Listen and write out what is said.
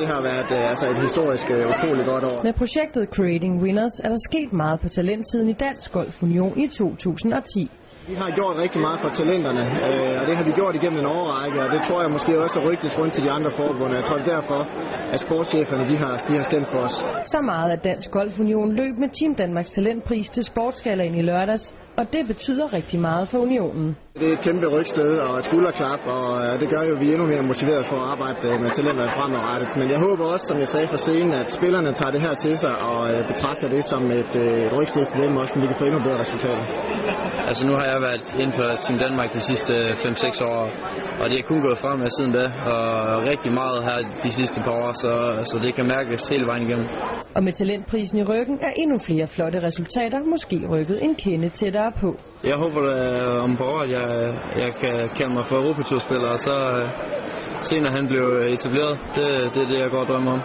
Det har været øh, altså et historisk øh, utroligt godt år. Med projektet Creating Winners er der sket meget på talentsiden i Dansk Golf Union i 2010. Vi har gjort rigtig meget for talenterne, øh, og det har vi gjort igennem en årrække, og det tror jeg måske også er rygtes rundt til de andre forbund. Jeg tror det er derfor, at sportscheferne de har, de har stemt på os. Så meget at Dansk Golf Union løb med Team Danmarks Talentpris til Sportsgalaen i lørdags, og det betyder rigtig meget for unionen. Det er et kæmpe rygsted og et skulderklap, og øh, det gør jo, at vi er endnu mere motiveret for at arbejde øh, med talenterne fremadrettet. Men jeg håber også, som jeg sagde fra scenen, at spillerne tager det her til sig og betragter det som et, et rygsted til dem også, så vi kan få endnu bedre resultater. Altså nu har jeg været inden for Team Danmark de sidste 5-6 år, og det er kun gået fremad siden da, og rigtig meget her de sidste par år, så, så det kan mærkes hele vejen igennem. Og med talentprisen i ryggen er endnu flere flotte resultater måske rykket en kende tættere på. Jeg håber at om på år, at jeg, jeg kan kalde mig for Europaturspiller, og så senere han blev etableret. Det, det er det, jeg går og drømmer om.